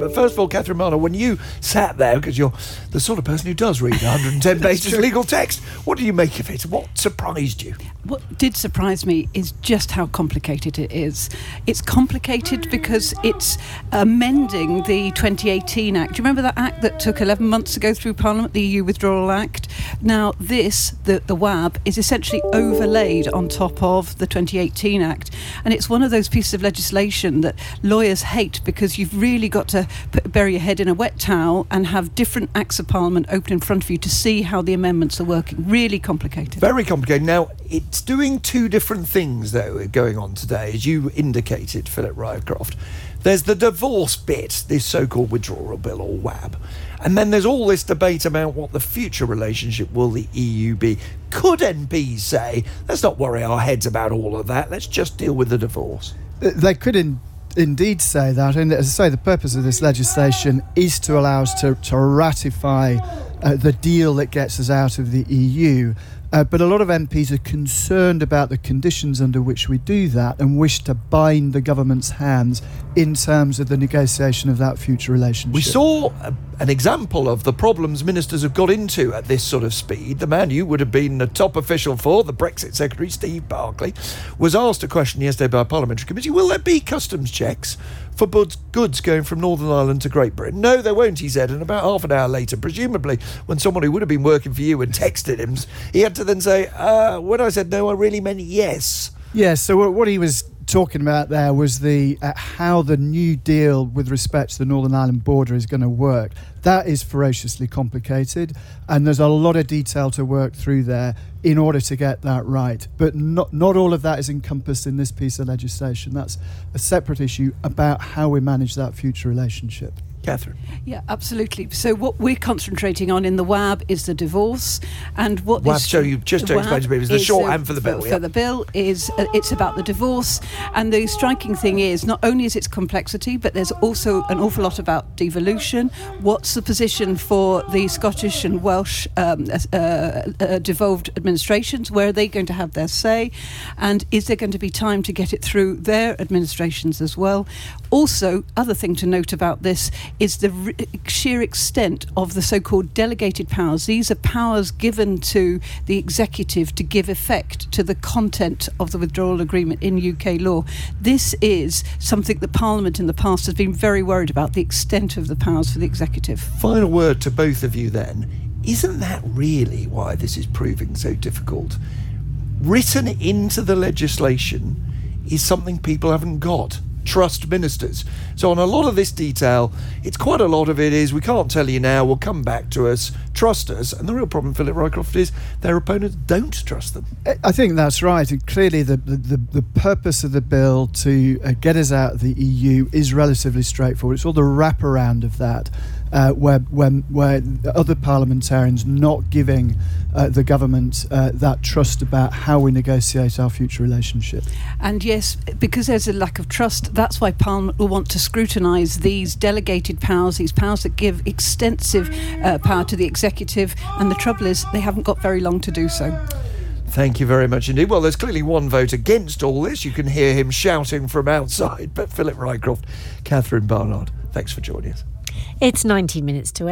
But first of all, Catherine Barnard, when you sat there, because you're the sort of person who does read 110 pages of legal text, what do you make of it? What surprised you? What did surprise me is just how complicated it is. It's complicated because it's amending the 2018 Act. Do you remember that Act that took 11 months to go through Parliament, the EU Withdrawal Act? Now, this, the, the WAB, is essentially overlaid on top of the 2018 Act. And it's one of those pieces of legislation that lawyers hate because you've really got to put, bury your head in a wet towel and have different Acts of Parliament open in front of you to see how the amendments are working. Really complicated. Very complicated. Now, it's doing two different things, though, going on today, as you indicated, Philip Rycroft. There's the divorce bit, this so called withdrawal bill or WAB. And then there's all this debate about what the future relationship will the EU be. Could MPs say, let's not worry our heads about all of that, let's just deal with the divorce? They could in, indeed say that. And as I say, the purpose of this legislation is to allow us to, to ratify uh, the deal that gets us out of the EU. Uh, but a lot of MPs are concerned about the conditions under which we do that and wish to bind the government's hands in terms of the negotiation of that future relationship. We saw an example of the problems ministers have got into at this sort of speed. The man you would have been the top official for, the Brexit Secretary, Steve Barclay, was asked a question yesterday by a parliamentary committee Will there be customs checks for goods going from Northern Ireland to Great Britain? No, there won't, he said. And about half an hour later, presumably, when someone who would have been working for you had texted him, he had to then say, uh, When I said no, I really meant yes. Yes, so what he was talking about there was the uh, how the new deal with respect to the Northern Ireland border is going to work. That is ferociously complicated, and there's a lot of detail to work through there in order to get that right. But not not all of that is encompassed in this piece of legislation. That's a separate issue about how we manage that future relationship. Catherine. Yeah, absolutely. So what we're concentrating on in the WAB is the divorce, and what WAB. This, so you just to explain to me, is the shorthand for the bill. For, yeah. for the bill is uh, it's about the divorce, and the striking thing is not only is its complexity, but there's also an awful lot about devolution. What's the position for the Scottish and Welsh um, uh, uh, devolved administrations? Where are they going to have their say, and is there going to be time to get it through their administrations as well? Also, other thing to note about this is the re- sheer extent of the so called delegated powers. These are powers given to the executive to give effect to the content of the withdrawal agreement in UK law. This is something that Parliament in the past has been very worried about the extent of the powers for the executive. Final word to both of you then. Isn't that really why this is proving so difficult? Written into the legislation is something people haven't got trust ministers. So, on a lot of this detail, it's quite a lot of it is we can't tell you now, we will come back to us, trust us. And the real problem, Philip Rycroft, is their opponents don't trust them. I think that's right. And clearly, the, the, the purpose of the bill to uh, get us out of the EU is relatively straightforward. It's all the wraparound of that uh, where, when, where other parliamentarians not giving uh, the government uh, that trust about how we negotiate our future relationship. And yes, because there's a lack of trust, that's why Parliament will want to scrutinise these delegated powers, these powers that give extensive uh, power to the executive. And the trouble is, they haven't got very long to do so. Thank you very much indeed. Well, there's clearly one vote against all this. You can hear him shouting from outside. But Philip Rycroft, Catherine Barnard, thanks for joining us. It's 19 minutes to